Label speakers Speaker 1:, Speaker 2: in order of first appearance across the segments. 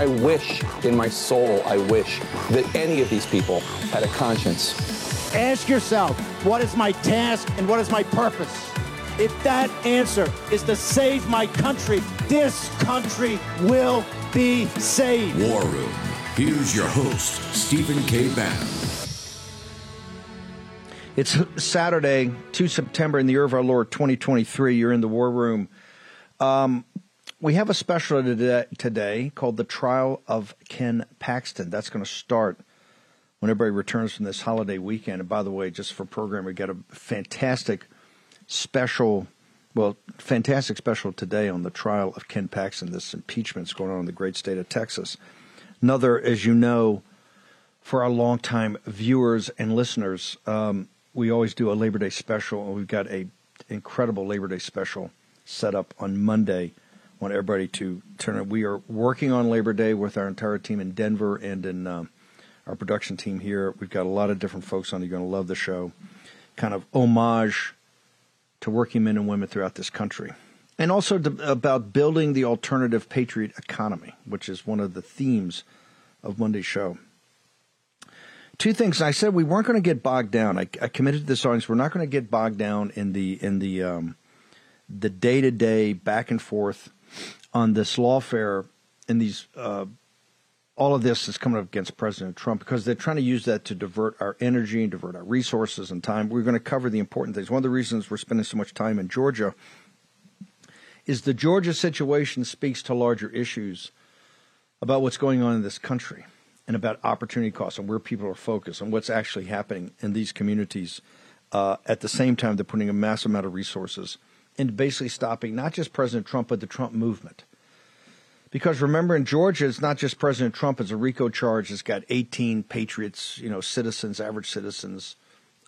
Speaker 1: I wish in my soul, I wish that any of these people had a conscience.
Speaker 2: Ask yourself, what is my task and what is my purpose? If that answer is to save my country, this country will be saved.
Speaker 3: War Room. Here's your host, Stephen K. Bannon.
Speaker 4: It's Saturday, 2 September in the year of our Lord 2023. You're in the War Room. Um, we have a special today, called The Trial of Ken Paxton. That's going to start when everybody returns from this holiday weekend. And by the way, just for program, we got a fantastic special, well, fantastic special today on the trial of Ken Paxton. This impeachment's going on in the great state of Texas. Another, as you know, for our longtime viewers and listeners, um, we always do a Labor Day special, and we've got a incredible Labor Day special set up on Monday want everybody to turn it. We are working on Labor Day with our entire team in Denver and in um, our production team here. We've got a lot of different folks on. You're going to love the show. Kind of homage to working men and women throughout this country. And also to, about building the alternative patriot economy, which is one of the themes of Monday's show. Two things. I said we weren't going to get bogged down. I, I committed to this audience. We're not going to get bogged down in the in the um, the day to day back and forth on this lawfare and these uh, all of this is coming up against President Trump because they're trying to use that to divert our energy and divert our resources and time. We're going to cover the important things. One of the reasons we're spending so much time in Georgia is the Georgia situation speaks to larger issues about what's going on in this country and about opportunity costs and where people are focused and what's actually happening in these communities. Uh, at the same time, they're putting a massive amount of resources into basically stopping not just President Trump, but the Trump movement. Because remember, in Georgia, it's not just President Trump. It's a RICO charge. It's got 18 patriots, you know, citizens, average citizens,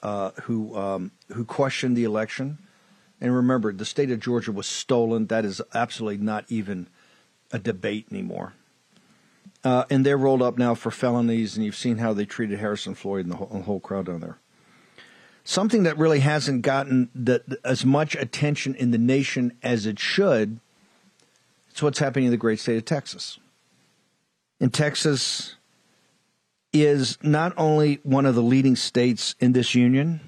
Speaker 4: uh, who um, who questioned the election. And remember, the state of Georgia was stolen. That is absolutely not even a debate anymore. Uh, and they're rolled up now for felonies, and you've seen how they treated Harrison Floyd and the whole, the whole crowd down there something that really hasn't gotten the, as much attention in the nation as it should. It's what's happening in the great state of Texas. And Texas is not only one of the leading states in this union,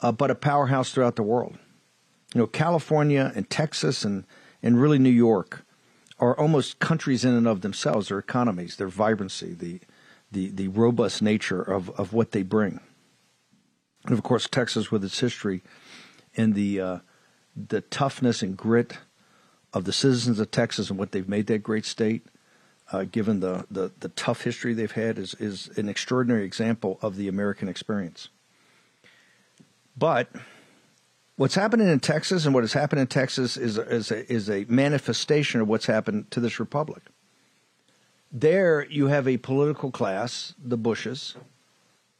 Speaker 4: uh, but a powerhouse throughout the world. You know, California and Texas and, and really New York are almost countries in and of themselves, their economies, their vibrancy, the, the, the robust nature of, of what they bring and of course Texas with its history and the uh, the toughness and grit of the citizens of Texas and what they've made that great state, uh, given the, the, the tough history they've had, is is an extraordinary example of the American experience. But what's happening in Texas and what has happened in Texas is is a, is a manifestation of what's happened to this republic. There, you have a political class, the Bushes,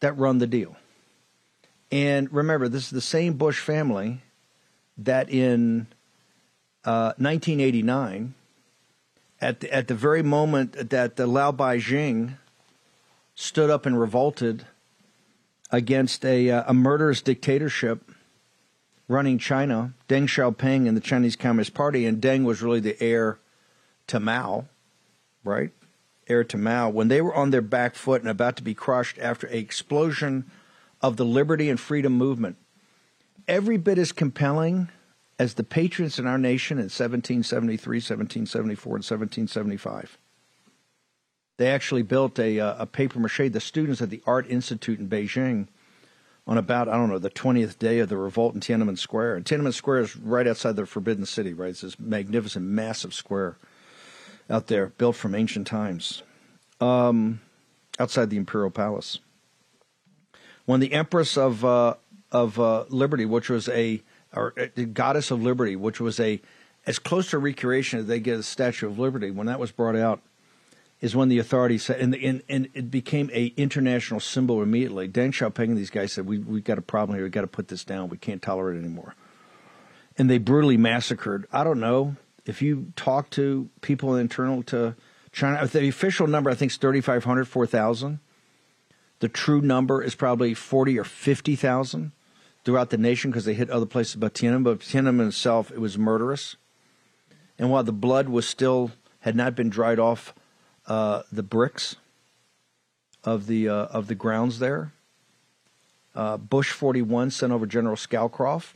Speaker 4: that run the deal and remember, this is the same Bush family that in uh, 1989, at the, at the very moment that the laobaixing stood up and revolted against a, uh, a murderous dictatorship running China, Deng Xiaoping and the Chinese Communist Party, and Deng was really the heir to Mao, right? Heir to Mao. When they were on their back foot and about to be crushed after a explosion of the liberty and freedom movement, every bit as compelling as the patriots in our nation in 1773, 1774, and 1775. They actually built a, uh, a paper mache, the students at the Art Institute in Beijing, on about, I don't know, the 20th day of the revolt in Tiananmen Square. And Tiananmen Square is right outside the Forbidden City, right? It's this magnificent, massive square out there, built from ancient times, um, outside the Imperial Palace when the Empress of uh, of uh, Liberty, which was a or uh, goddess of liberty, which was a as close to recreation as they get a Statue of Liberty, when that was brought out is when the authorities said, and, and, and it became a international symbol immediately. Deng Xiaoping and these guys said, we, we've got a problem here. We've got to put this down. We can't tolerate it anymore. And they brutally massacred, I don't know, if you talk to people internal to China, the official number, I think, is 3,500, 4,000. The true number is probably 40 or 50,000 throughout the nation because they hit other places but Tiananmen. But Tiananmen itself, it was murderous. And while the blood was still, had not been dried off uh, the bricks of the, uh, of the grounds there, uh, Bush 41 sent over General Scowcroft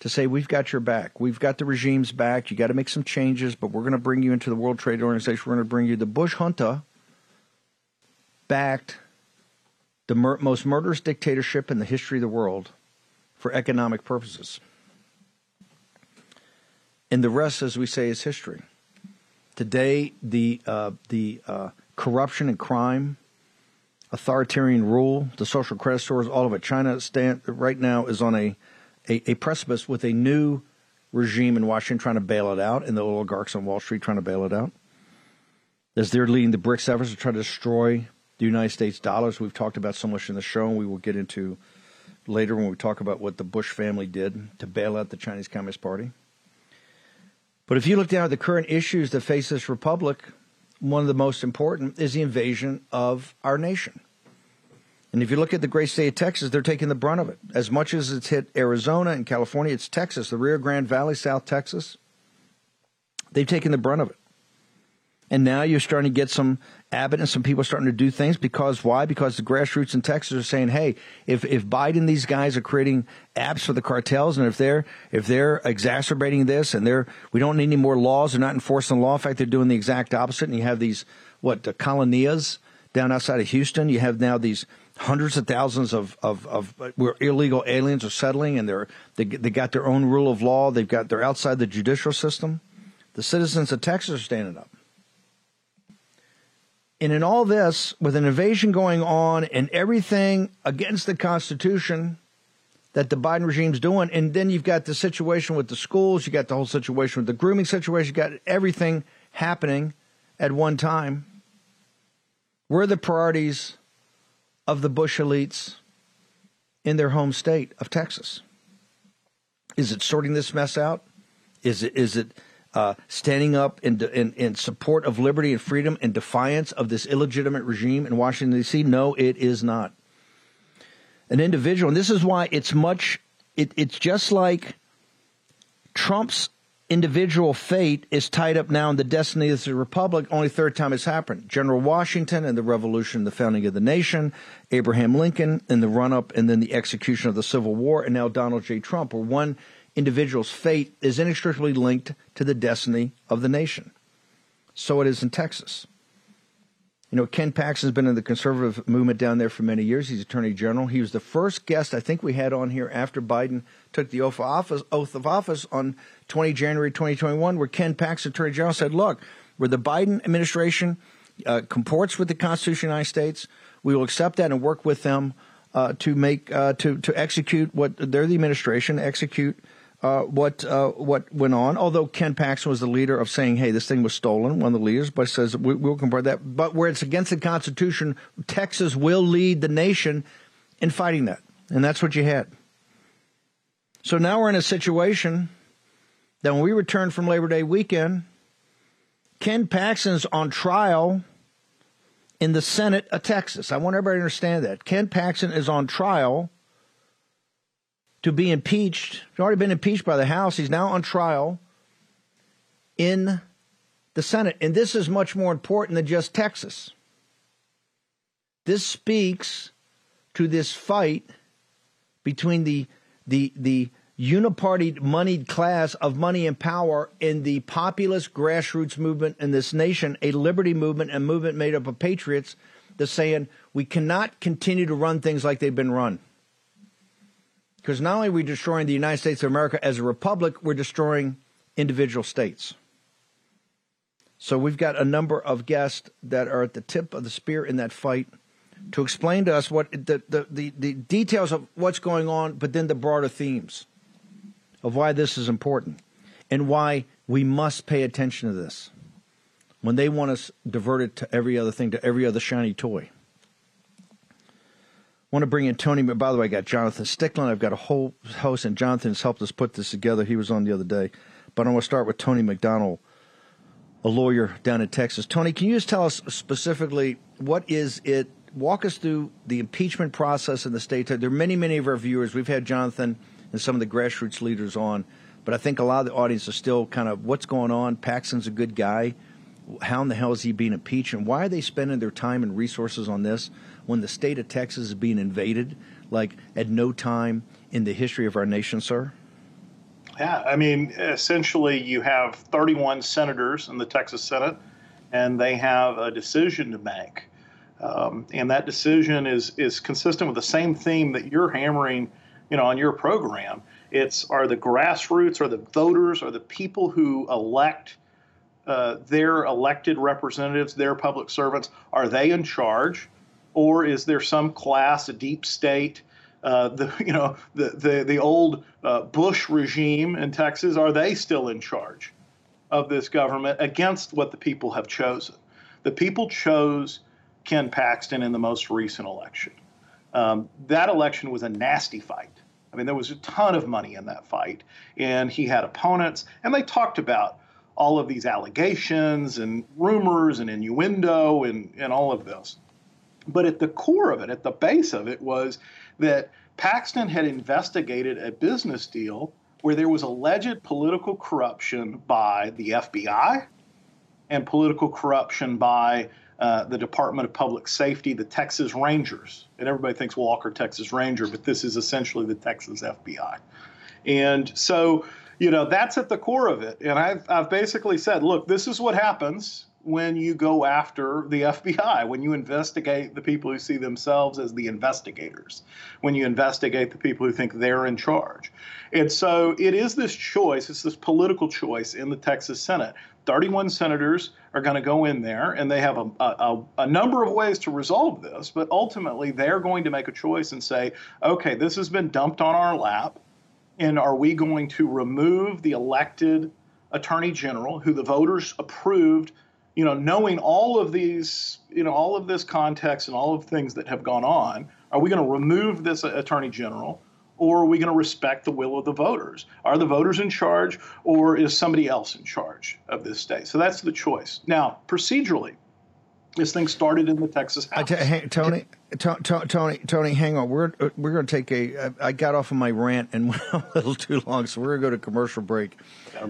Speaker 4: to say, We've got your back. We've got the regime's back. You got to make some changes, but we're going to bring you into the World Trade Organization. We're going to bring you the Bush junta backed the mur- most murderous dictatorship in the history of the world for economic purposes. And the rest, as we say, is history. Today, the, uh, the uh, corruption and crime, authoritarian rule, the social credit scores, all of it, China stand, right now is on a, a, a precipice with a new regime in Washington trying to bail it out, and the oligarchs on Wall Street trying to bail it out. As they're leading the BRICS efforts to try to destroy the United States dollars, we've talked about so much in the show, and we will get into later when we talk about what the Bush family did to bail out the Chinese Communist Party. But if you look down at the current issues that face this republic, one of the most important is the invasion of our nation. And if you look at the great state of Texas, they're taking the brunt of it. As much as it's hit Arizona and California, it's Texas, the Rio Grande Valley, South Texas. They've taken the brunt of it. And now you're starting to get some Abbott and some people starting to do things because why? Because the grassroots in Texas are saying, "Hey, if if Biden these guys are creating apps for the cartels, and if they're if they're exacerbating this, and they're we don't need any more laws, they're not enforcing the law. In fact, they're doing the exact opposite. And you have these what the colonias down outside of Houston. You have now these hundreds of thousands of, of, of where illegal aliens are settling and they're, they, they got their own rule of law. They've got, they're outside the judicial system. The citizens of Texas are standing up. And in all this, with an invasion going on and everything against the Constitution that the Biden regime's doing, and then you've got the situation with the schools, you got the whole situation with the grooming situation, you got everything happening at one time. Where the priorities of the Bush elites in their home state of Texas? Is it sorting this mess out? Is it is it uh, standing up in, in, in support of liberty and freedom in defiance of this illegitimate regime in Washington D.C.? No, it is not. An individual, and this is why it's much. It, it's just like Trump's individual fate is tied up now in the destiny of the republic. Only third time it's happened. General Washington and the revolution, the founding of the nation, Abraham Lincoln and the run up and then the execution of the Civil War, and now Donald J. Trump, where one individual's fate is inextricably linked to the destiny of the nation. So it is in Texas. You know, Ken Paxton's been in the conservative movement down there for many years. He's Attorney General. He was the first guest I think we had on here after Biden took the oath of office, oath of office on 20 January 2021, where Ken Paxton, Attorney General, said, "Look, where the Biden administration uh, comports with the Constitution of the United States, we will accept that and work with them uh, to make uh, to to execute what they're the administration execute." Uh, what uh, what went on. Although Ken Paxton was the leader of saying, "Hey, this thing was stolen," one of the leaders, but says we, will compare that. But where it's against the Constitution, Texas will lead the nation in fighting that, and that's what you had. So now we're in a situation that when we return from Labor Day weekend, Ken Paxton's on trial in the Senate of Texas. I want everybody to understand that. Ken Paxton is on trial to be impeached. He's already been impeached by the House. He's now on trial in the Senate. And this is much more important than just Texas. This speaks to this fight between the the the uniparty moneyed class of money and power in the populist grassroots movement in this nation, a liberty movement, a movement made up of patriots that's saying we cannot continue to run things like they've been run. Because not only are we destroying the United States of America as a republic, we're destroying individual states. So we've got a number of guests that are at the tip of the spear in that fight to explain to us what the, the, the, the details of what's going on, but then the broader themes of why this is important and why we must pay attention to this. when they want us diverted to every other thing, to every other shiny toy. Want to bring in Tony. By the way, I got Jonathan Stickland. I've got a whole host, and Jonathan's helped us put this together. He was on the other day. But I want to start with Tony McDonald, a lawyer down in Texas. Tony, can you just tell us specifically what is it? Walk us through the impeachment process in the state. There are many, many of our viewers. We've had Jonathan and some of the grassroots leaders on, but I think a lot of the audience is still kind of what's going on. Paxton's a good guy. How in the hell is he being impeached? And why are they spending their time and resources on this when the state of Texas is being invaded like at no time in the history of our nation, sir?
Speaker 5: Yeah, I mean, essentially, you have 31 senators in the Texas Senate, and they have a decision to make. Um, and that decision is is consistent with the same theme that you're hammering, you know, on your program. It's are the grassroots, are the voters, are the people who elect uh, their elected representatives, their public servants, are they in charge, or is there some class, a deep state? Uh, the you know the the the old uh, Bush regime in Texas are they still in charge of this government against what the people have chosen? The people chose Ken Paxton in the most recent election. Um, that election was a nasty fight. I mean, there was a ton of money in that fight, and he had opponents, and they talked about all of these allegations and rumors and innuendo and, and all of this. But at the core of it, at the base of it, was that Paxton had investigated a business deal where there was alleged political corruption by the FBI and political corruption by uh, the Department of Public Safety, the Texas Rangers. And everybody thinks Walker, Texas Ranger, but this is essentially the Texas FBI. And so, you know, that's at the core of it. And I've, I've basically said, look, this is what happens when you go after the FBI, when you investigate the people who see themselves as the investigators, when you investigate the people who think they're in charge. And so it is this choice, it's this political choice in the Texas Senate. 31 senators are going to go in there, and they have a, a, a, number of ways to resolve this, but ultimately they're going to make a choice and say, okay, this has been dumped on our lap, and are we going to remove the elected attorney general who the voters approved you know, knowing all of these, you know, all of this context and all of things that have gone on, are we going to remove this attorney general or are we going to respect the will of the voters? Are the voters in charge or is somebody else in charge of this state? So that's the choice. Now, procedurally, this thing started in the Texas House.
Speaker 4: T- hey, Tony, Tony, Tony, hang on. We're we're going to take a. I got off of my rant and went a little too long, so we're going to go to commercial break.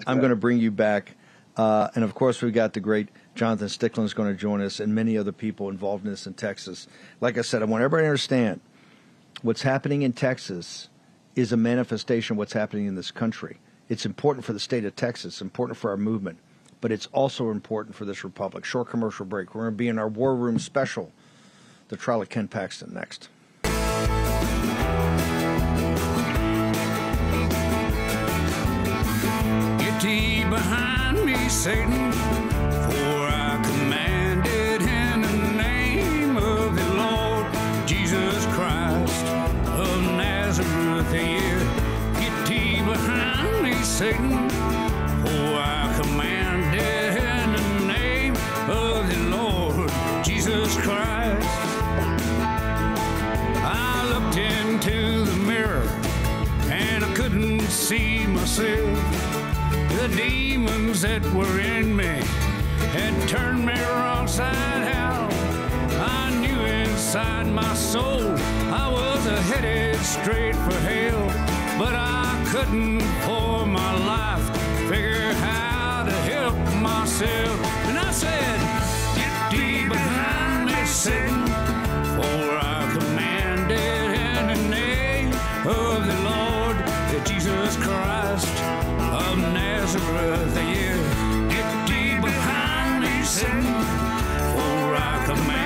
Speaker 4: I'm going to bring you back, uh, and of course, we've got the great Jonathan Stickland is going to join us and many other people involved in this in Texas. Like I said, I want everybody to understand what's happening in Texas is a manifestation of what's happening in this country. It's important for the state of Texas, important for our movement, but it's also important for this republic. Short commercial break. We're going to be in our War Room special, the trial of Ken Paxton, next.
Speaker 6: Get thee behind me, Satan. For I commanded in the name of the Lord Jesus Christ of Nazareth. Here, get thee behind me, Satan. See myself. The demons that were in me had turned me wrong side out. I knew inside my soul I was headed straight for hell, but I couldn't for my life figure how to help myself. And I said, Get thee behind me, Satan, for I commanded in the name of Nazareth, yeah. Get thee behind me, Satan, for I commanded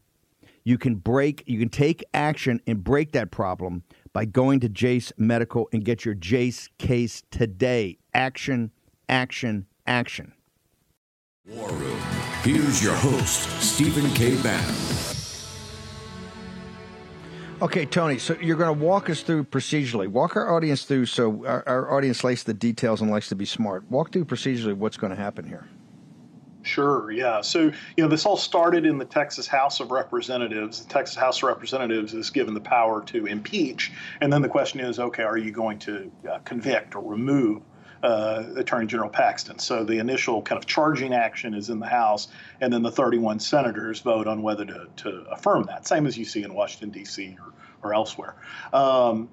Speaker 4: You can break, you can take action and break that problem by going to Jase Medical and get your Jase case today. Action, action, action.
Speaker 3: War Room. Here's your host, Stephen K. Bannon.
Speaker 4: Okay, Tony, so you're going to walk us through procedurally. Walk our audience through so our, our audience likes the details and likes to be smart. Walk through procedurally what's going to happen here.
Speaker 5: Sure, yeah. So, you know, this all started in the Texas House of Representatives. The Texas House of Representatives is given the power to impeach. And then the question is okay, are you going to uh, convict or remove uh, Attorney General Paxton. So the initial kind of charging action is in the House, and then the 31 senators vote on whether to, to affirm that, same as you see in Washington, D.C. or, or elsewhere. Um,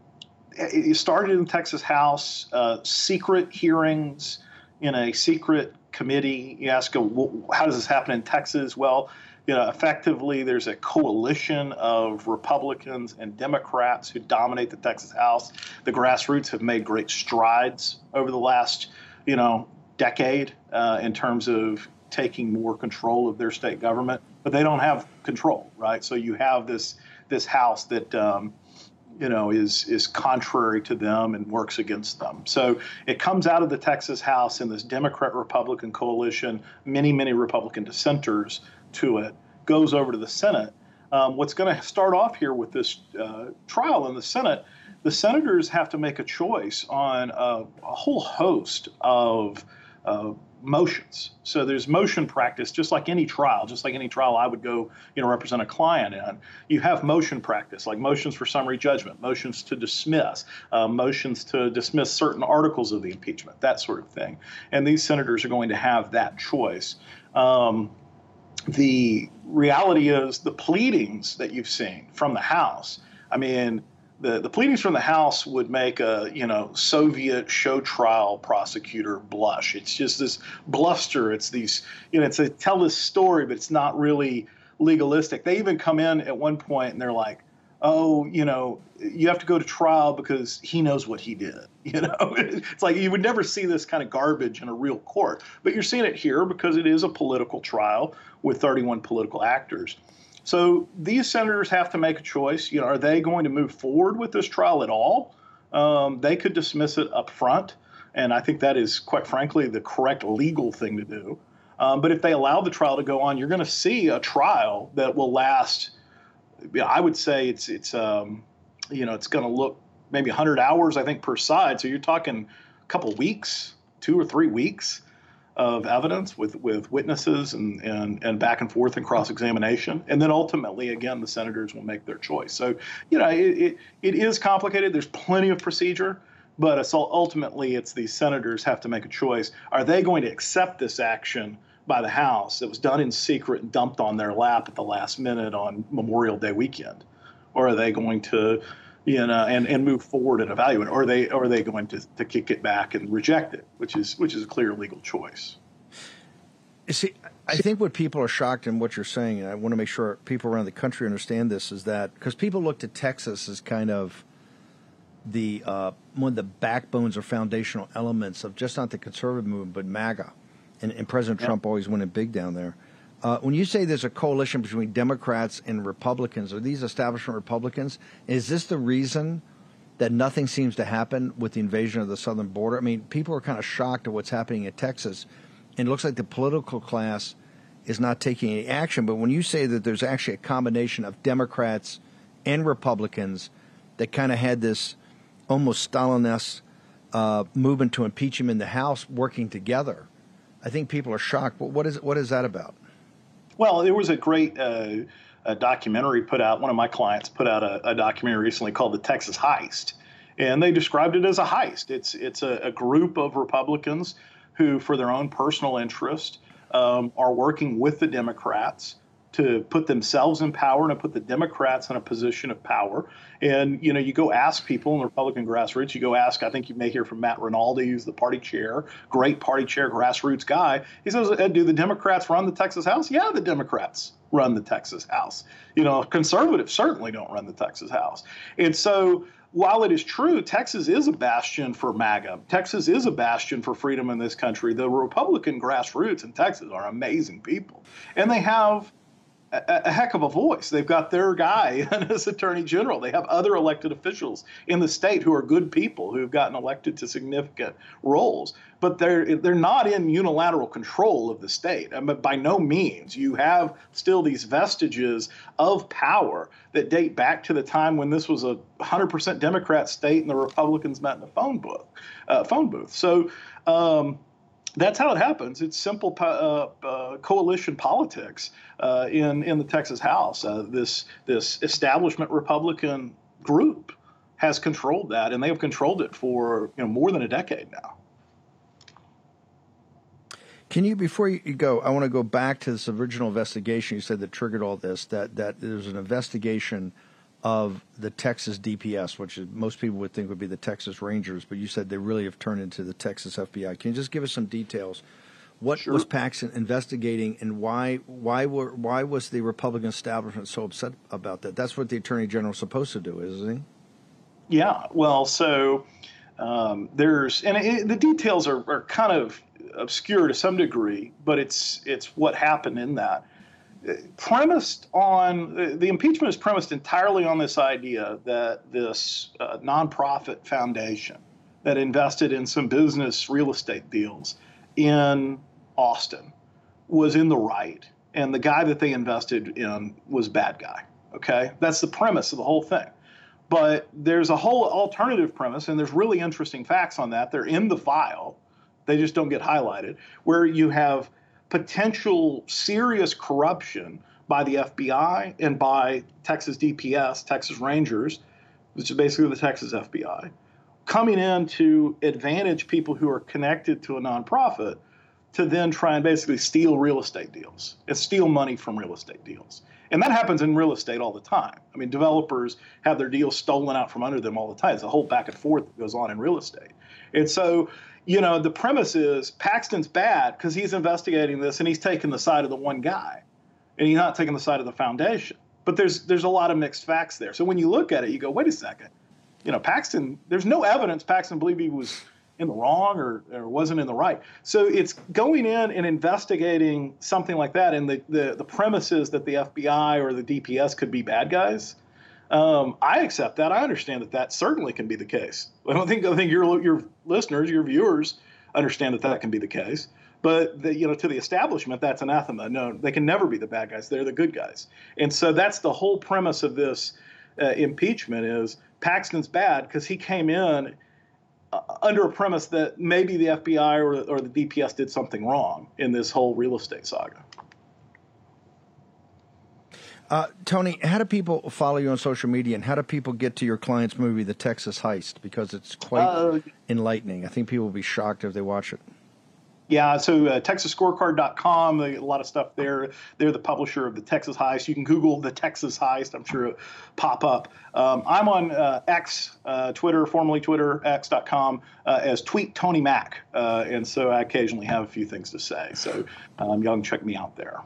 Speaker 5: it started in the Texas House, uh, secret hearings in a secret committee. You ask, how does this happen in Texas? Well, you know, effectively, there's a coalition of Republicans and Democrats who dominate the Texas House. The grassroots have made great strides over the last, you know, decade uh, in terms of taking more control of their state government, but they don't have control, right? So you have this this House that. Um, you know, is is contrary to them and works against them. So it comes out of the Texas House in this Democrat Republican coalition, many many Republican dissenters to it goes over to the Senate. Um, what's going to start off here with this uh, trial in the Senate, the senators have to make a choice on a, a whole host of uh, motions. So there's motion practice, just like any trial, just like any trial I would go, you know, represent a client in. You have motion practice, like motions for summary judgment, motions to dismiss, uh, motions to dismiss certain articles of the impeachment, that sort of thing. And these senators are going to have that choice. Um, the reality is the pleadings that you've seen from the House. I mean, the, the pleadings from the House would make a you know Soviet show trial prosecutor blush. It's just this bluster. It's these you know it's a tell this story, but it's not really legalistic. They even come in at one point and they're like, oh, you know, you have to go to trial because he knows what he did. You know, it's like you would never see this kind of garbage in a real court, but you're seeing it here because it is a political trial with 31 political actors. So these senators have to make a choice. You know, are they going to move forward with this trial at all? Um, they could dismiss it up front, and I think that is, quite frankly, the correct legal thing to do. Um, but if they allow the trial to go on, you're going to see a trial that will last I would say it's it's um, you know it's going to look maybe 100 hours I think per side. So you're talking a couple weeks, two or three weeks of evidence with with witnesses and and, and back and forth and cross examination, and then ultimately again the senators will make their choice. So you know it, it, it is complicated. There's plenty of procedure. But ultimately, it's the senators have to make a choice. Are they going to accept this action by the House that was done in secret and dumped on their lap at the last minute on Memorial Day weekend? Or are they going to, you know, and, and move forward and evaluate? Or are they or are they going to, to kick it back and reject it, which is which is a clear legal choice?
Speaker 4: See, I think what people are shocked in what you're saying, and I want to make sure people around the country understand this, is that because people look to Texas as kind of the uh, one of the backbones or foundational elements of just not the conservative movement, but MAGA. And, and President Trump always went in big down there. Uh, when you say there's a coalition between Democrats and Republicans, are these establishment Republicans? Is this the reason that nothing seems to happen with the invasion of the southern border? I mean, people are kind of shocked at what's happening in Texas, and it looks like the political class is not taking any action. But when you say that there's actually a combination of Democrats and Republicans that kind of had this almost Stalinist uh, movement to impeach him in the House working together, I think people are shocked. But what is what is that about?
Speaker 5: Well, there was a great uh, a documentary put out. One of my clients put out a, a, documentary recently called "The Texas Heist," and they described it as a heist. It's it's a, a group of Republicans who, for their own personal interest, um, are working with the Democrats to put themselves in power and to put the Democrats in a position of power. And you know, you go ask people in the Republican grassroots. You go ask. I think you may hear from Matt Rinaldi, who's the party chair, great party chair, grassroots guy. He says, uh, "Do the Democrats run the Texas House? Yeah, the Democrats run the Texas House. You know, conservatives certainly don't run the Texas House. And so." While it is true, Texas is a bastion for MAGA. Texas is a bastion for freedom in this country. The Republican grassroots in Texas are amazing people. And they have a, a, heck of a voice. They've got their guy as attorney general. They have other elected officials in the state who are good people who have gotten elected to significant roles. But they're they're not in unilateral control of the state. I mean, by no means. You have still these vestiges of power that date back to the time when this was a 100% Democrat state and the Republicans met in a phone booth. Uh, phone booth. So. Um, that's how it happens. It's simple uh, uh, coalition politics uh, in in the Texas House. Uh, this this establishment Republican group has controlled that, and they have controlled it for you know more than a decade now.
Speaker 4: Can you, before you go, I want to go back to this original investigation you said that triggered all this. That that there's an investigation of the Texas DPS, which most people would think would be the Texas Rangers, but you said they really have turned into the Texas FBI. Can you just give us some details? What sure. was Paxton investigating, and why why were why was the Republican establishment so upset about that? That's what the Attorney General is supposed to do, isn't
Speaker 5: he? Yeah. Well, so um, there's and it, the details are, are kind of obscure to some degree, but it's it's what happened in that premised on the impeachment is premised entirely on this idea that this uh, nonprofit foundation that invested in some business real estate deals in Austin was in the right, and the guy that they invested in was bad guy. Okay, that's the premise of the whole thing. But there's a whole alternative premise, and there's really interesting facts on that. They're in the file, they just don't get highlighted, where you have potential serious corruption by the FBI and by Texas DPS, Texas Rangers, which is basically the Texas FBI, coming in to advantage people who are connected to a nonprofit to then try and basically steal real estate deals and steal money from real estate deals. And that happens in real estate all the time. I mean, developers have their deals stolen out from under them all the time. It's a whole back and forth that goes on in real estate. And so you know, the premise is Paxton's bad because he's investigating this and he's taking the side of the one guy, and he's not taking the side of the foundation. But there's there's a lot of mixed facts there. So when you look at it, you go, wait a second, you know, Paxton. There's no evidence Paxton believed he was in the wrong or, or wasn't in the right. So it's going in and investigating something like that, and the the, the premise is that the FBI or the DPS could be bad guys. Um, I accept that. I understand that that certainly can be the case. I don't think I think your your listeners, your viewers, understand that that can be the case. But the, you know, to the establishment, that's anathema. No, they can never be the bad guys. They're the good guys. And so that's the whole premise of this uh, impeachment: is Paxton's bad because he came in uh, under a premise that maybe the FBI or, or the DPS did something wrong in this whole real estate saga.
Speaker 4: Uh, Tony, how do people follow you on social media, and how do people get to your client's movie, The Texas Heist? Because it's quite uh, enlightening. I think people will be shocked if they watch it.
Speaker 5: Yeah, so uh, TexasScorecard.com, a lot of stuff there. They're the publisher of the Texas Heist. You can Google the Texas Heist. I'm sure it'll pop up. Um, I'm on uh, X, uh, Twitter, formerly Twitter, X.com, uh, as Tweet Tony Mac. Uh, and so I occasionally have a few things to say. So um, y'all can check me out there.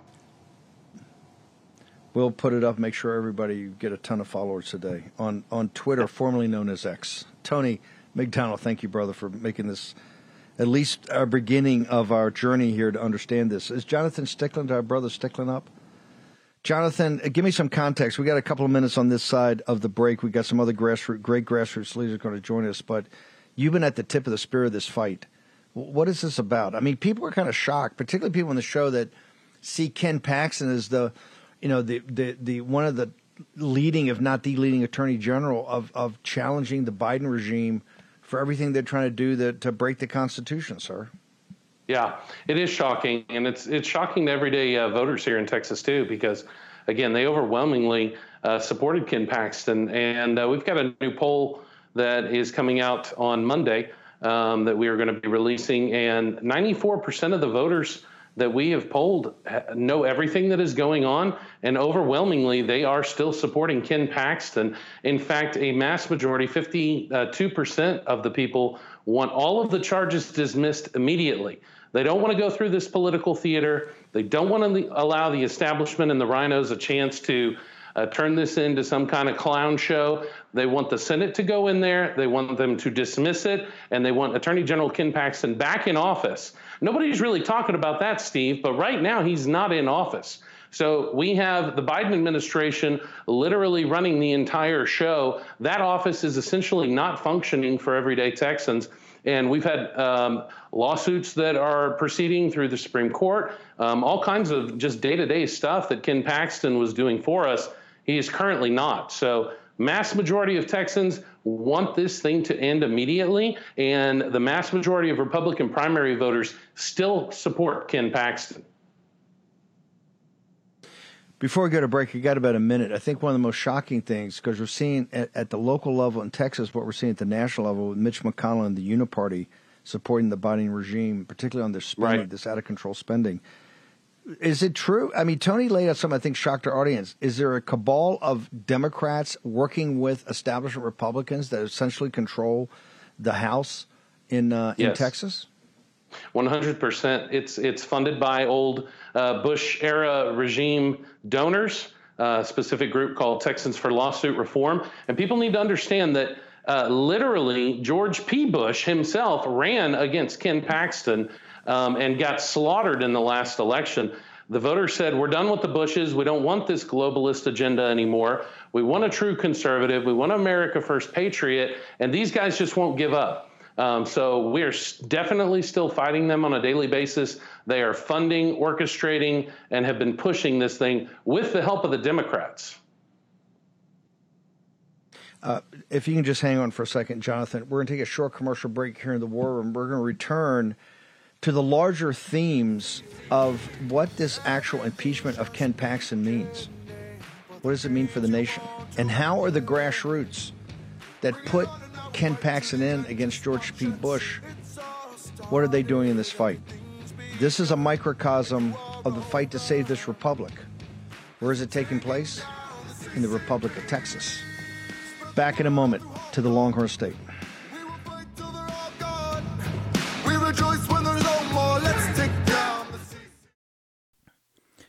Speaker 4: We'll put it up. Make sure everybody get a ton of followers today on on Twitter, formerly known as X. Tony, McDonald, thank you, brother, for making this at least our beginning of our journey here to understand this. Is Jonathan Stickland, our brother Stickland, up? Jonathan, uh, give me some context. We got a couple of minutes on this side of the break. We got some other grassroots, great grassroots leaders going to join us, but you've been at the tip of the spear of this fight. What is this about? I mean, people are kind of shocked, particularly people on the show that see Ken Paxton as the, you know, the the, the one of the leading, if not the leading attorney general of of challenging the Biden regime for everything they're trying to do that, to break the Constitution, sir.
Speaker 7: Yeah, it is shocking, and it's it's shocking to everyday uh, voters here in Texas too, because again, they overwhelmingly uh, supported Ken Paxton, and uh, we've got a new poll that is coming out on Monday um, that we are going to be releasing, and 94% of the voters that we have polled know everything that is going on, and overwhelmingly, they are still supporting Ken Paxton. In fact, a mass majority, 52% of the people, want all of the charges dismissed immediately. They don't want to go through this political theater. They don't want to allow the establishment and the RINOs a chance to uh, turn this into some kind of clown show. They want the Senate to go in there. They want them to dismiss it. And they want Attorney General Ken Paxton back in office. Nobody's really talking about that, Steve, but right now he's not in office. So we have the Biden administration literally running the entire show. That office is essentially not functioning for everyday Texans. And we've had um, lawsuits that are proceeding through the Supreme Court, um, all kinds of just day to day stuff that Ken Paxton was doing for us. He is currently not. So, mass majority of Texans want this thing to end immediately, and the mass majority of Republican primary voters still support Ken Paxton.
Speaker 4: Before we go to break, you got about a minute. I think one of the most shocking things, because we're seeing at, at, the local level in Texas what we're seeing at the national level with Mitch McConnell and the Uniparty supporting the Biden regime, particularly on their spending, right. this out of control spending. Is it true? I mean, Tony laid out something I think shocked our audience. Is there a cabal of Democrats working with establishment Republicans that essentially control the House in uh, yes. in Texas?
Speaker 7: One hundred percent. It's it's funded by old uh, Bush era regime donors, a specific group called Texans for Lawsuit Reform, and people need to understand that. Uh, literally, George P. Bush himself ran against Ken Paxton um, and got slaughtered in the last election. The voters said, We're done with the Bushes. We don't want this globalist agenda anymore. We want a true conservative. We want America First Patriot. And these guys just won't give up. Um, so we're definitely still fighting them on a daily basis. They are funding, orchestrating, and have been pushing this thing with the help of the Democrats.
Speaker 4: Uh, if you can just hang on for a second, Jonathan, we're going to take a short commercial break here in the war room. We're going to return to the larger themes of what this actual impeachment of Ken Paxton means. What does it mean for the nation? And how are the grassroots that put Ken Paxton in against George P. Bush. What are they doing in this fight? This is a microcosm of the fight to save this republic. Where is it taking place? In the Republic of Texas. Back in a moment to the Longhorn State.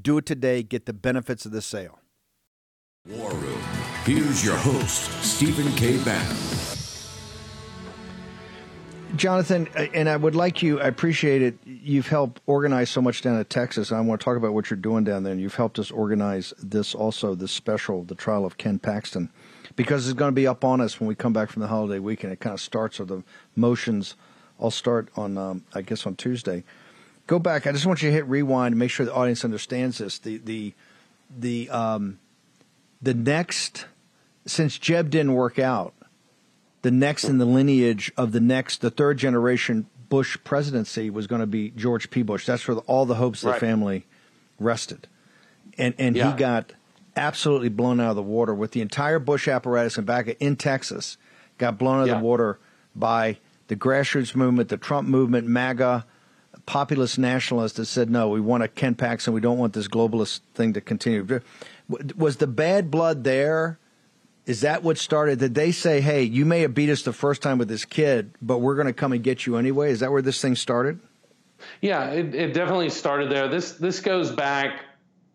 Speaker 4: do it today, get the benefits of the sale.
Speaker 3: War Room. Here's your host, Stephen K. Bannon.
Speaker 4: Jonathan, and I would like you, I appreciate it. You've helped organize so much down in Texas. And I want to talk about what you're doing down there. And you've helped us organize this also, this special, the trial of Ken Paxton, because it's going to be up on us when we come back from the holiday weekend. It kind of starts, or the motions all start on, um, I guess, on Tuesday. Go back. I just want you to hit rewind and make sure the audience understands this. The, the, the, um, the next, since Jeb didn't work out, the next in the lineage of the next, the third generation Bush presidency was going to be George P. Bush. That's where all the hopes of the family rested. And, and
Speaker 7: Yeah.
Speaker 4: he got absolutely blown out of the water with the entire Bush apparatus and back in Texas got blown out of the water by the grassroots movement, the Trump movement, MAGA, populist nationalists that said, no, we want a Ken Paxton. We don't want this globalist thing to continue. Was the bad blood there? Is that what started? Did they say, hey, you may have beat us the first time with this kid, but we're going to come and get you anyway? Is that where this thing started?
Speaker 7: Yeah, it, it definitely started there. This this goes back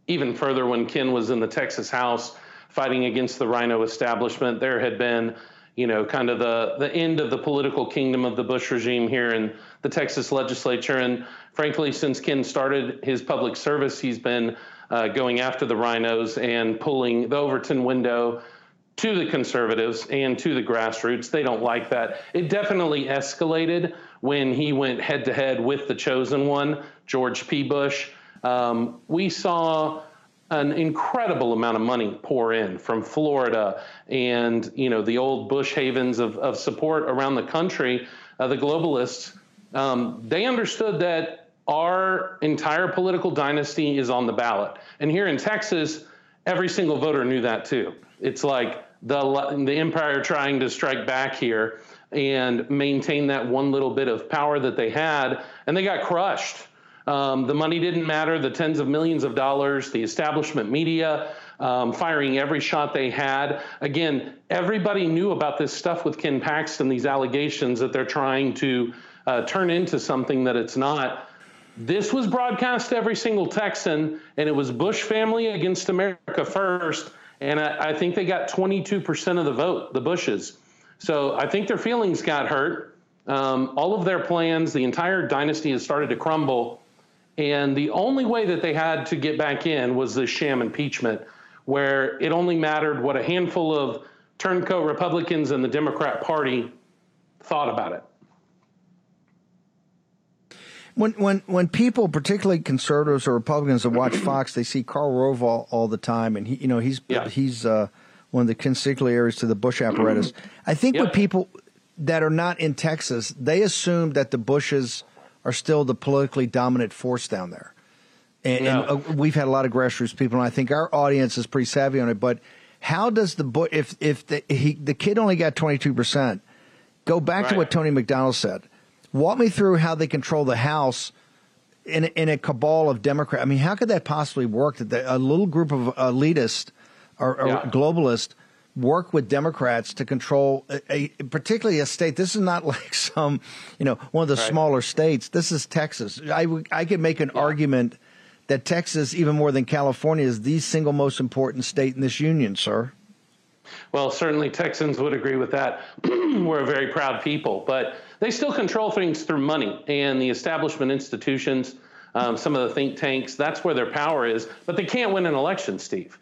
Speaker 7: even further when Ken was in the Texas House fighting against the RINO establishment. There had been, you know, kind of the the end of the political kingdom of the Bush regime here in the Texas legislature. And frankly, since Ken started his public service, he's been uh, going after the RINOs and pulling the Overton window to the conservatives and to the grassroots. They don't like that. It definitely escalated when he went head to head with the chosen one, George P. Bush. Um, we saw an incredible amount of money pour in from Florida and you know the old Bush havens of, of support around the country. Uh, the globalists um, they understood that our entire political dynasty is on the ballot, and here in Texas, every single voter knew that too. It's like the the empire trying to strike back here and maintain that one little bit of power that they had, and they got crushed. Um, the money didn't matter, the tens of millions of dollars, the establishment media um, firing every shot they had. Again, everybody knew about this stuff with Ken Paxton, these allegations that they're trying to uh, turn into something that it's not. This was broadcast to every single Texan, and it was Bush family against America first. And I, I think they got 22% of the vote, the Bushes. So I think their feelings got hurt. Um, all of their plans, the entire dynasty has started to crumble. And the only way that they had to get back in was the sham impeachment, where it only mattered what a handful of turncoat Republicans and the Democrat Party thought about it.
Speaker 4: When when when people, particularly conservatives or Republicans, that watch Fox, they see Karl Rove all, all the time, and he, you know, he's
Speaker 7: Yeah.
Speaker 4: he's uh, one of the consigliaries to the Bush apparatus. I think
Speaker 7: Yep.
Speaker 4: with people that are not in Texas, they assume that the Bushes are still the politically dominant force down there. And,
Speaker 7: No.
Speaker 4: and uh, we've had a lot of grassroots people, and I think our audience is pretty savvy on it. But how does the if if the he, the kid only got twenty two percent? Go back to what Tony McDonald said. Walk me through how they control the House in in a cabal of Democrats. I mean, how could that possibly work? That the, a little group of elitists or, or
Speaker 7: Yeah.
Speaker 4: globalists work with Democrats to control a, a particularly a state. This is not like some, you know, one of the
Speaker 7: Right.
Speaker 4: smaller states. This is Texas. I I could make an argument that Texas, even more than California, is the single most important state in this union, sir.
Speaker 7: Well, certainly Texans would agree with that. We're a very proud people, but they still control things through money and the establishment institutions, um, some of the think tanks. That's where their power is, but they can't win an election, Steve.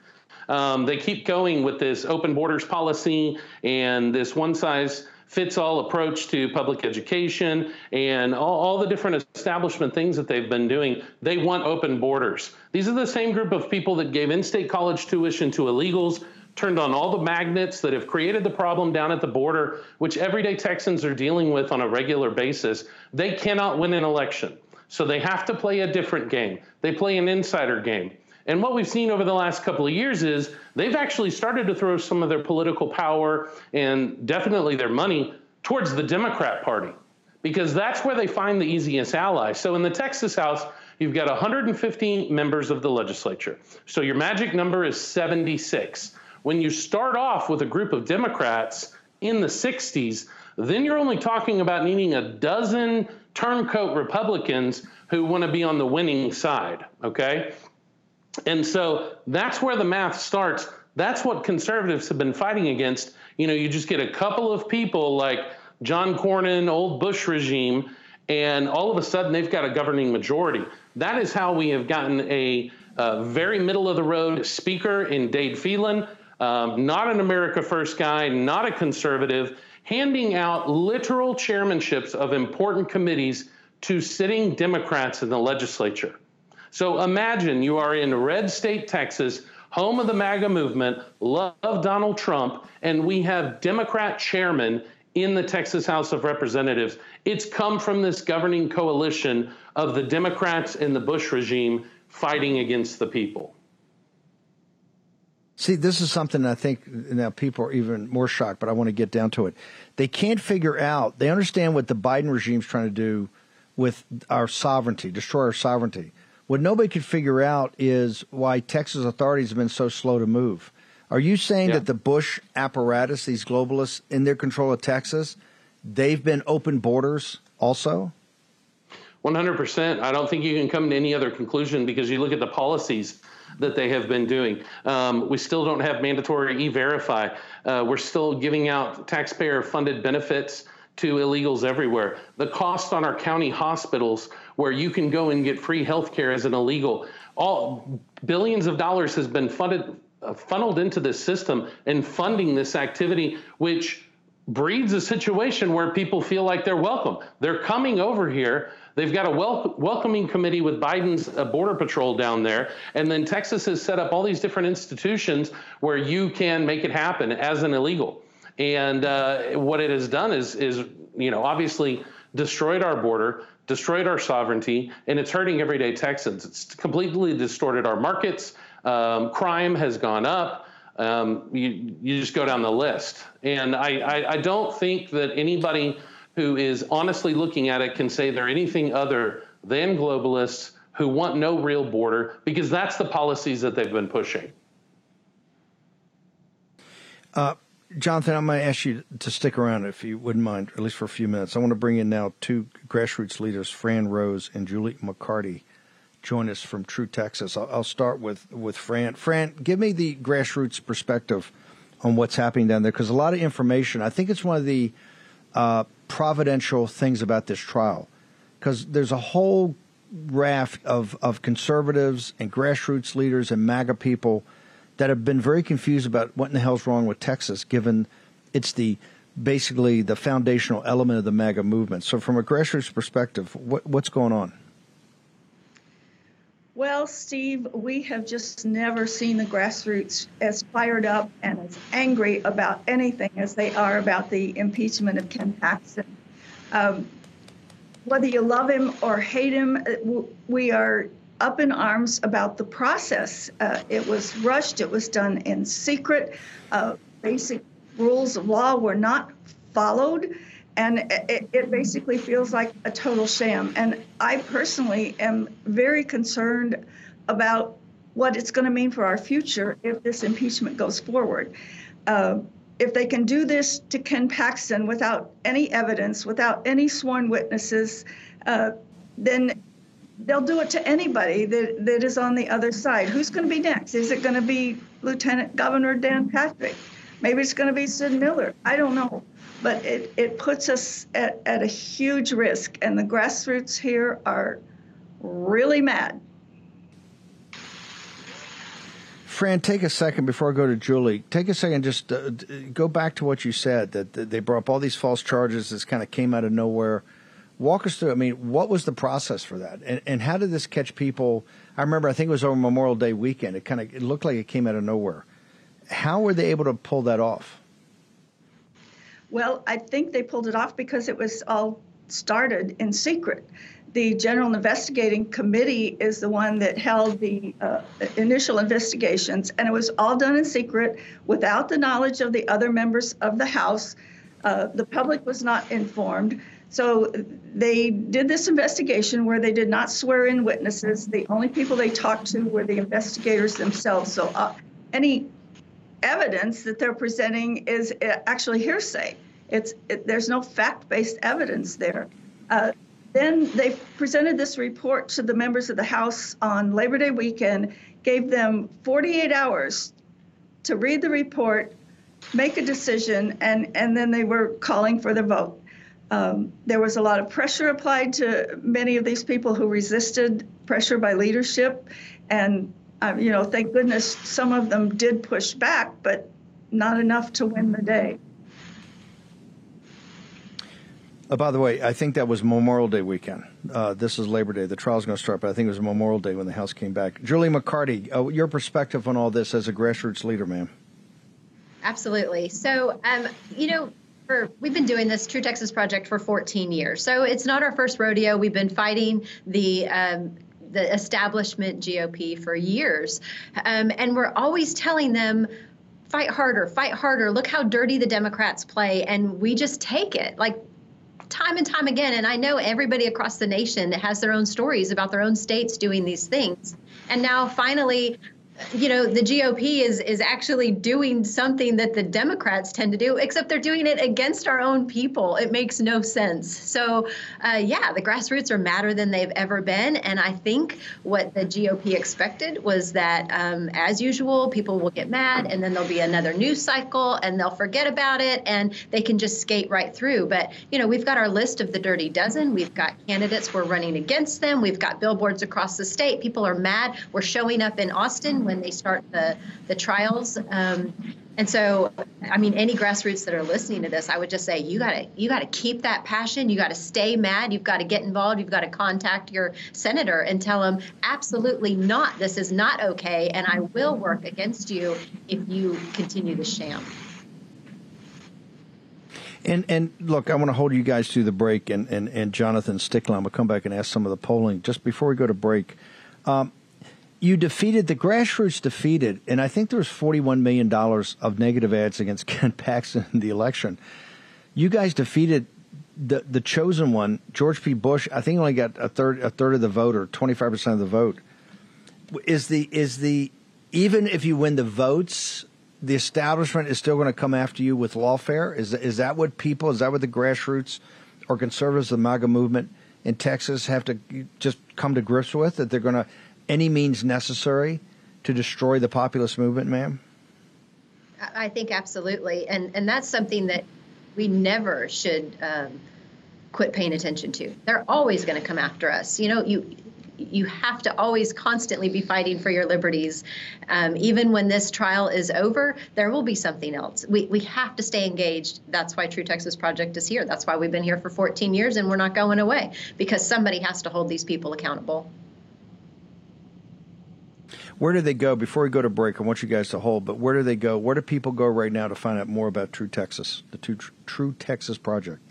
Speaker 7: Um, they keep going with this open borders policy and this one size fits all approach to public education and all, all the different establishment things that they've been doing. They want open borders. These are the same group of people that gave in state college tuition to illegals, turned on all the magnets that have created the problem down at the border, which everyday Texans are dealing with on a regular basis. They cannot win an election. So they have to play a different game. They play an insider game. And what we've seen over the last couple of years is they've actually started to throw some of their political power and definitely their money towards the Democrat Party because that's where they find the easiest ally. So in the Texas House, you've got 150 members of the legislature. So your magic number is 76. When you start off with a group of Democrats in the 60s, then you're only talking about needing a dozen turncoat Republicans who want to be on the winning side. Okay. And so that's where the math starts. That's what conservatives have been fighting against. You know, you just get a couple of people like John Cornyn, old Bush regime, and all of a sudden they've got a governing majority. That is how we have gotten a, a very middle of the road speaker in Dade Phelan, um, not an America First guy, not a conservative, handing out literal chairmanships of important committees to sitting Democrats in the legislature. So imagine you are in red state Texas, home of the MAGA movement, love Donald Trump, and we have Democrat chairman in the Texas House of Representatives. It's come from this governing coalition of the Democrats and the Bush regime fighting against the people.
Speaker 4: See, this is something I think now people are even more shocked, but I want to get down to it. They can't figure out, they understand what the Biden regime is trying to do with our sovereignty, destroy our sovereignty. What nobody could figure out is why Texas authorities have been so slow to move. Are you saying yeah. that the Bush apparatus, these globalists in their control of Texas, they've been open borders also?
Speaker 7: 100%. I don't think you can come to any other conclusion because you look at the policies that they have been doing. Um, we still don't have mandatory e verify. Uh, we're still giving out taxpayer funded benefits to illegals everywhere. The cost on our county hospitals, where you can go and get free health care as an illegal, all billions of dollars has been funded uh, funneled into this system and funding this activity, which breeds a situation where people feel like they're welcome. They're coming over here. They've got a wel- welcoming committee with Biden's uh, border patrol down there, and then Texas has set up all these different institutions where you can make it happen as an illegal. And uh, what it has done is, is you know, obviously destroyed our border, destroyed our sovereignty, and it's hurting everyday Texans. It's completely distorted our markets. Um, crime has gone up. Um, you, you just go down the list. And I, I, I don't think that anybody who is honestly looking at it can say they're anything other than globalists who want no real border because that's the policies that they've been pushing.
Speaker 4: Uh, Jonathan, I'm going to ask you to stick around if you wouldn't mind, at least for a few minutes. I want to bring in now two grassroots leaders, Fran Rhodes and Julie McCarty join us from True Texas. I'll, I'll, start with with Fran. Fran, give me the grassroots perspective on what's happening down there because a lot of information. I think it's one of the uh, providential things about this trial because there's a whole raft of of conservatives and grassroots leaders and MAGA people that have been very confused about what in the hell's wrong with Texas, given it's the basically the foundational element of the MAGA movement. So, from a grassroots perspective, what, what's going on?
Speaker 8: Well, Steve, we have just never seen the grassroots as fired up and as angry about anything as they are about the impeachment of Ken Paxton. Um, whether you love him or hate him, uh, we are up in arms about the process. Uh, it was rushed, it was done in secret. Uh, basic rules of law were not followed and it, it, basically feels like a total sham. And I personally am very concerned about what it's going to mean for our future if this impeachment goes forward. Uh, if they can do this to Ken Paxton without any evidence, without any sworn witnesses, uh, then they'll do it to anybody that, that is on the other side. Who's going to be next? Is it going to be Lieutenant Governor Dan Patrick? Maybe it's going to be Sid Miller. I don't know but it, it puts us at, at a huge risk. And the grassroots here are really mad.
Speaker 4: Fran, take a second before I go to Julie. Take a second, just uh, go back to what you said that, they brought up all these false charges. This kind of came out of nowhere. Walk us through. I mean, what was the process for that, and, and how did this catch people? I remember, I think it was over Memorial Day weekend. It kind of it looked like it came out of nowhere. How were they able to pull that off?
Speaker 8: Well, I think they pulled it off because it was all started in secret. The General Investigating Committee is the one that held the uh, initial investigations, and it was all done in secret without the knowledge of the other members of the House. Uh, the public was not informed. So they did this investigation where they did not swear in witnesses. The only people they talked to were the investigators themselves. So uh, any evidence that they're presenting is uh, actually hearsay. It's it, there's no fact-based evidence there. Uh, then they presented this report to the members of the House on Labor Day weekend, gave them 48 hours to read the report, make a decision, and, and then they were calling for the vote. Um, there was a lot of pressure applied to many of these people who resisted pressure by leadership. And, uh, you know, thank goodness some of them did push back, but not enough to win the day.
Speaker 4: Uh, by the way, I think that was Memorial Day weekend. Uh, this is Labor Day. The trial's going to start, but I think it was Memorial Day when the House came back. Julie McCarty, uh, your perspective on all this as a grassroots leader, ma'am.
Speaker 9: Absolutely. So, um, you know, for, we've been doing this True Texas Project for 14 years. So it's not our first rodeo. We've been fighting the um, the establishment GOP for years, um, and we're always telling them fight harder, fight harder. Look how dirty the Democrats play, and we just take it. Like time and time again. And I know everybody across the nation that has their own stories about their own states doing these things. And now finally, you know the GOP is is actually doing something that the Democrats tend to do, except they're doing it against our own people. It makes no sense. So, uh, yeah, the grassroots are madder than they've ever been, and I think what the GOP expected was that, um, as usual, people will get mad, and then there'll be another news cycle, and they'll forget about it, and they can just skate right through. But you know, we've got our list of the dirty dozen. We've got candidates we're running against them. We've got billboards across the state. People are mad. We're showing up in Austin when they start the the trials. Um, and so, I mean, any grassroots that are listening to this, I would just say you got to you got to keep that passion. You got to stay mad. You've got to get involved. You've got to contact your senator and tell him absolutely not. This is not okay, and I will work against you if you continue the sham.
Speaker 4: And and look, I want to hold you guys through the break, and and, and Jonathan Stickland. We'll come back and ask some of the polling just before we go to break. Um, you defeated the grassroots defeated, and I think there was forty-one million dollars of negative ads against Ken Paxton in the election. You guys defeated the the chosen one, George P. Bush. I think only got a third a third of the vote or twenty-five percent of the vote. Is the is the even if you win the votes, the establishment is still going to come after you with lawfare? Is is that what people? Is that what the grassroots or conservatives, the MAGA movement in Texas, have to just come to grips with? That they're going to any means necessary to destroy the populist movement, ma'am?
Speaker 9: I think absolutely, and and that's something that we never should um, quit paying attention to. They're always going to come after us. You know, you you have to always constantly be fighting for your liberties. Um, even when this trial is over, there will be something else. We, we have to stay engaged. That's why True Texas Project is here. That's why we've been here for 14 years and we're not going away because somebody has to hold these people accountable.
Speaker 4: Where do they go? Before we go to break, I want you guys to hold, but where do they go? Where do people go right now to find out more about True Texas, the True Texas Project?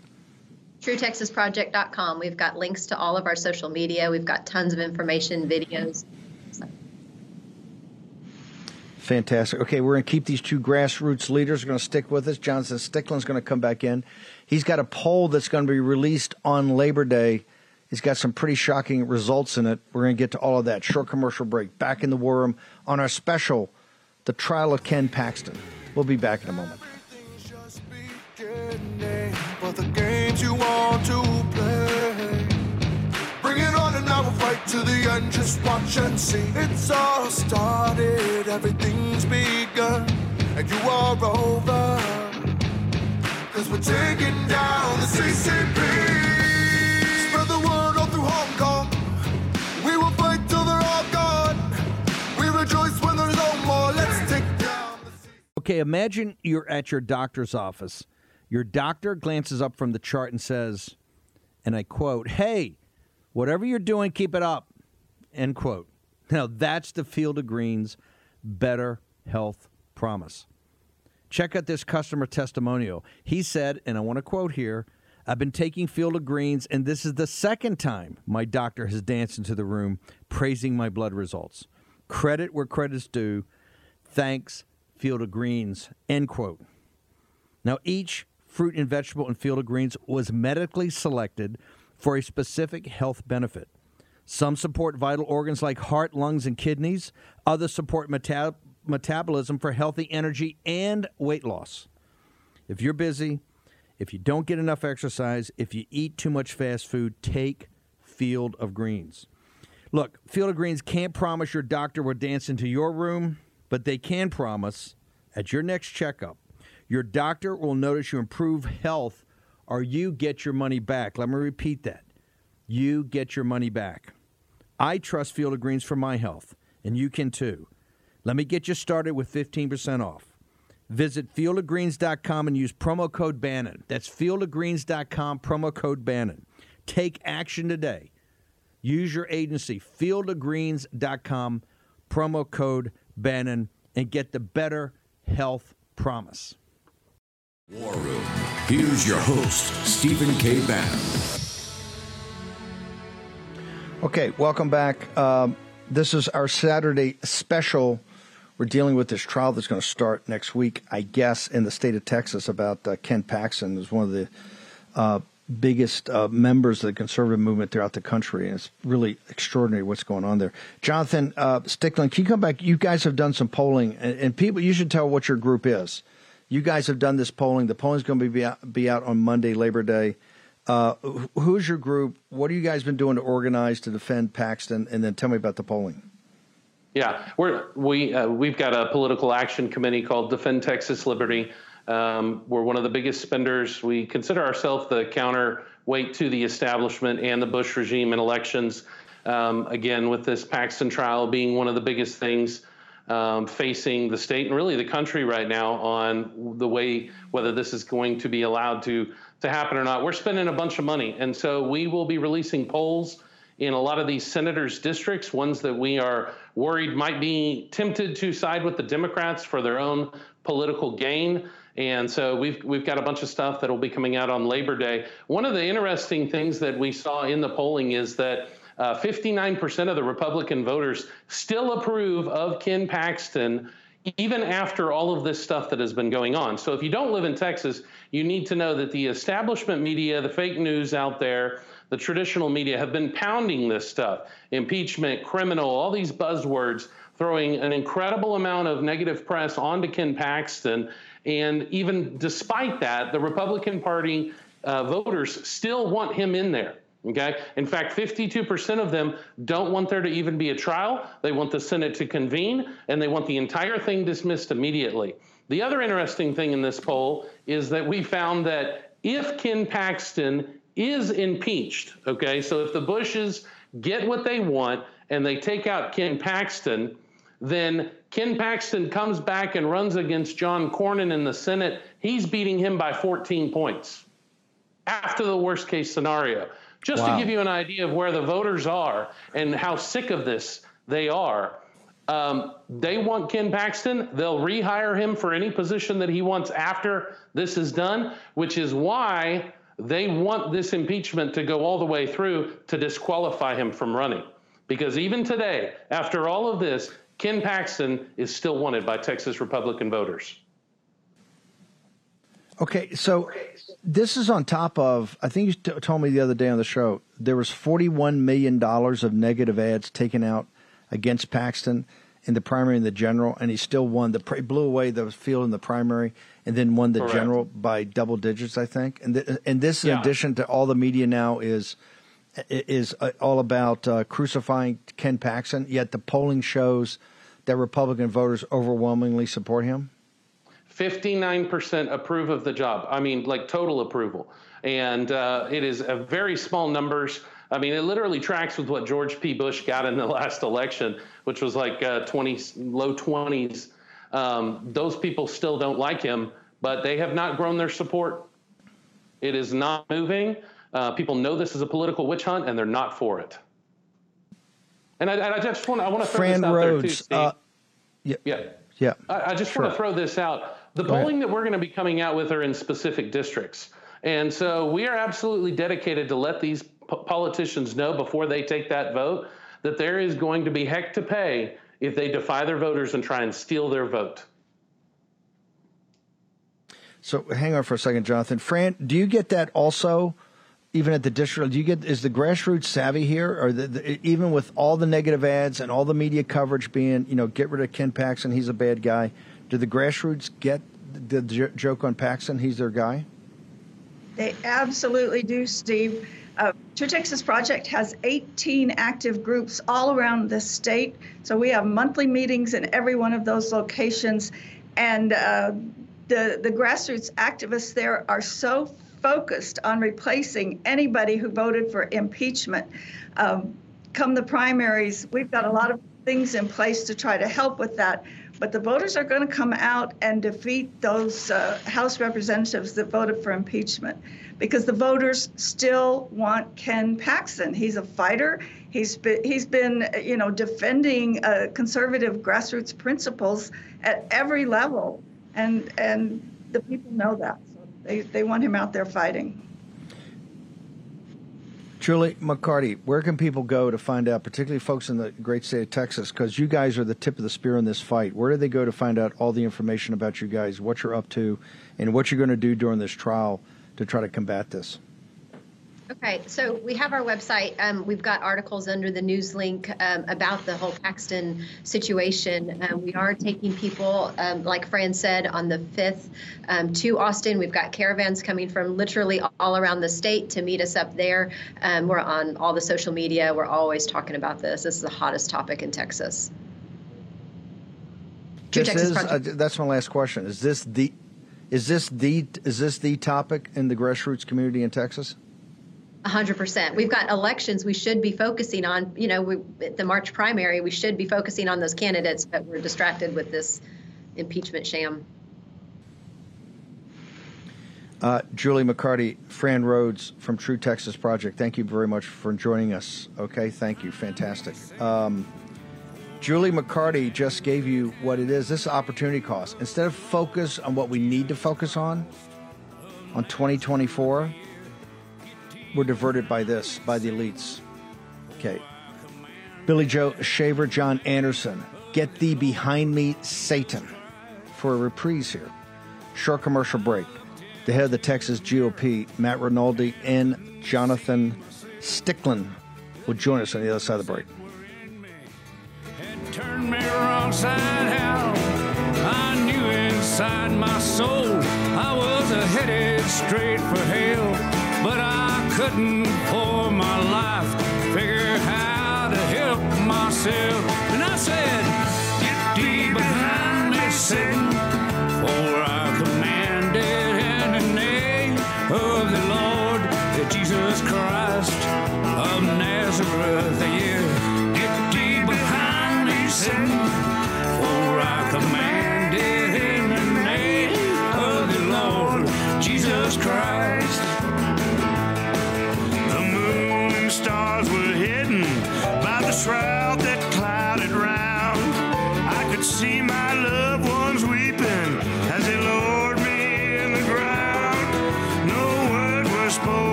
Speaker 9: TrueTexasProject.com. We've got links to all of our social media. We've got tons of information, videos.
Speaker 4: Fantastic. Okay, we're going to keep these two grassroots leaders. We're going to stick with us. Jonathan Stickland's going to come back in. He's got a poll that's going to be released on Labor Day it's got some pretty shocking results in it. We're going to get to all of that. Short commercial break. Back in the war room on our special, The Trial of Ken Paxton. We'll be back in a moment. To the end. Just watch and see. It's all started, everything's begun, and you are over. Cause we're taking down the CCP. Okay, imagine you're at your doctor's office. Your doctor glances up from the chart and says, and I quote, Hey, whatever you're doing, keep it up. End quote. Now, that's the Field of Greens Better Health Promise. Check out this customer testimonial. He said, and I want to quote here I've been taking Field of Greens, and this is the second time my doctor has danced into the room praising my blood results. Credit where credit's due. Thanks Field of Greens, end quote. Now, each fruit and vegetable in Field of Greens was medically selected for a specific health benefit. Some support vital organs like heart, lungs, and kidneys. Others support meta- metabolism for healthy energy and weight loss. If you're busy, if you don't get enough exercise, if you eat too much fast food, take Field of Greens. Look, Field of Greens can't promise your doctor will dance into your room, but they can promise at your next checkup, your doctor will notice you improve health or you get your money back. Let me repeat that. You get your money back. I trust Field of Greens for my health, and you can too. Let me get you started with 15% off. Visit fieldofgreens.com and use promo code Bannon. That's fieldofgreens.com, promo code Bannon. Take action today. Use your agency, fieldofgreens.com, promo code Bannon, and get the better health promise.
Speaker 3: War Room. Here's your host, Stephen K. Bannon.
Speaker 4: Okay, welcome back. Um, this is our Saturday special. We're dealing with this trial that's going to start next week, I guess, in the state of Texas about uh, Ken Paxton, who's one of the uh, biggest uh, members of the conservative movement throughout the country. And it's really extraordinary what's going on there. Jonathan uh, Stickland, can you come back? You guys have done some polling, and, and, people, you should tell what your group is. You guys have done this polling. The polling's going to be out, be out on Monday, Labor Day. Uh, who's your group? What have you guys been doing to organize to defend Paxton? And then tell me about the polling.
Speaker 7: Yeah, we're, we uh, we've got a political action committee called Defend Texas Liberty. Um, we're one of the biggest spenders. We consider ourselves the counterweight to the establishment and the Bush regime in elections. Um, again, with this Paxton trial being one of the biggest things um, facing the state and really the country right now on the way whether this is going to be allowed to to happen or not. We're spending a bunch of money, and so we will be releasing polls in a lot of these senators' districts, ones that we are worried might be tempted to side with the Democrats for their own political gain. And so we've we've got a bunch of stuff that will be coming out on Labor Day. One of the interesting things that we saw in the polling is that uh, 59% of the Republican voters still approve of Ken Paxton even after all of this stuff that has been going on. So if you don't live in Texas, you need to know that the establishment media, the fake news out there, the traditional media have been pounding this stuff impeachment, criminal, all these buzzwords, throwing an incredible amount of negative press onto Ken Paxton. And even despite that, the Republican Party uh, voters still want him in there. Okay. In fact, 52% of them don't want there to even be a trial. They want the Senate to convene and they want the entire thing dismissed immediately. The other interesting thing in this poll is that we found that if Ken Paxton is impeached, okay, so if the Bushes get what they want and they take out Ken Paxton, then Ken Paxton comes back and runs against John Cornyn in the Senate. He's beating him by 14 points after the worst case scenario. Just wow. to give you an idea of where the voters are and how sick of this they are. Um, they want Ken Paxton. They'll rehire him for any position that he wants after this is done, which is why they want this impeachment to go all the way through to disqualify him from running. Because even today, after all of this, Ken Paxton is still wanted by Texas Republican voters.
Speaker 4: Okay, so this is on top of I think you t- told me the other day on the show there was 41 million dollars of negative ads taken out against Paxton in the primary and the general, and he still won. The he blew away the field in the primary, and then won the Correct. general by double digits, I think. And th- and this, in yeah. addition to all the media now, is is uh, all about uh, crucifying Ken Paxton. Yet the polling shows that Republican voters overwhelmingly support him.
Speaker 7: 59% approve of the job. I mean, like total approval. And uh, it is a very small numbers. I mean, it literally tracks with what George P. Bush got in the last election, which was like uh, 20, low 20s. Um, those people still don't like him, but they have not grown their support. It is not moving. Uh, people know this is a political witch hunt, and they're not for it. And I, I just want I want to throw
Speaker 4: Fran
Speaker 7: this out
Speaker 4: Rhodes,
Speaker 7: there too, Steve.
Speaker 4: uh, yeah,
Speaker 7: yeah.
Speaker 4: Yeah.
Speaker 7: I, I just sure. want to throw this out. The Go polling ahead. that we're going to be coming out with are in specific districts. And so we are absolutely dedicated to let these p- politicians know before they take that vote that there is going to be heck to pay if they defy their voters and try and steal their vote.
Speaker 4: So hang on for a second, Jonathan. Fran, do you get that also? Even at the district, do you get is the grassroots savvy here, or the, the, even with all the negative ads and all the media coverage being, you know, get rid of Ken Paxton, he's a bad guy. Do the grassroots get the joke on Paxton? He's their guy.
Speaker 8: They absolutely do, Steve. Uh, True Texas Project has 18 active groups all around the state. So we have monthly meetings in every one of those locations. And uh, the, the grassroots activists there are so focused on replacing anybody who voted for impeachment. Um, come the primaries, we've got a lot of things in place to try to help with that. But the voters are going to come out and defeat those uh, House representatives that voted for impeachment because the voters still want Ken Paxton. He's a fighter. He's been, he's been you know, defending uh, conservative grassroots principles at every level. And, and the people know that. So they, they want him out there fighting.
Speaker 4: Julie McCarty, where can people go to find out, particularly folks in the great state of Texas, because you guys are the tip of the spear in this fight? Where do they go to find out all the information about you guys, what you're up to, and what you're going to do during this trial to try to combat this?
Speaker 9: Okay, so we have our website. Um, we've got articles under the news link um, about the whole Paxton situation. Um, we are taking people, um, like Fran said, on the 5th um, to Austin. We've got caravans coming from literally all around the state to meet us up there. Um, we're on all the social media. We're always talking about this. This is the hottest topic in Texas.
Speaker 4: True this Texas is, uh, that's my last question. Is this the is this the is this the topic in the grassroots community in Texas?
Speaker 9: 100%. We've got elections we should be focusing on. You know, we, the March primary, we should be focusing on those candidates, but we're distracted with this impeachment sham.
Speaker 4: Uh, Julie McCarty, Fran Rhodes from True Texas Project, thank you very much for joining us. Okay, thank you. Fantastic. Um, Julie McCarty just gave you what it is this opportunity cost. Instead of focus on what we need to focus on, on 2024, we're diverted by this, by the elites. Okay. Billy Joe Shaver, John Anderson, Get Thee Behind Me, Satan, for a reprise here. Short commercial break. The head of the Texas GOP, Matt Rinaldi, and Jonathan Stickland will join us on the other side of the break. Inside my soul I was headed straight for hell, but I couldn't for my life figure how to help myself. And I said,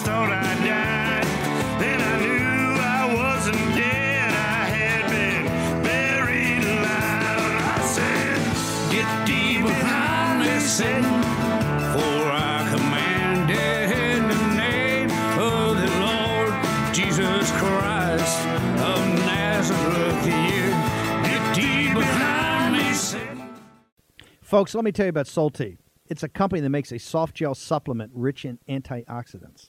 Speaker 4: thought I died. Then I knew I wasn't dead. I had been buried alive. I said, Get deep behind me, Satan, for I Folks, let me tell you about Solti. It's a company that makes a soft gel supplement rich in antioxidants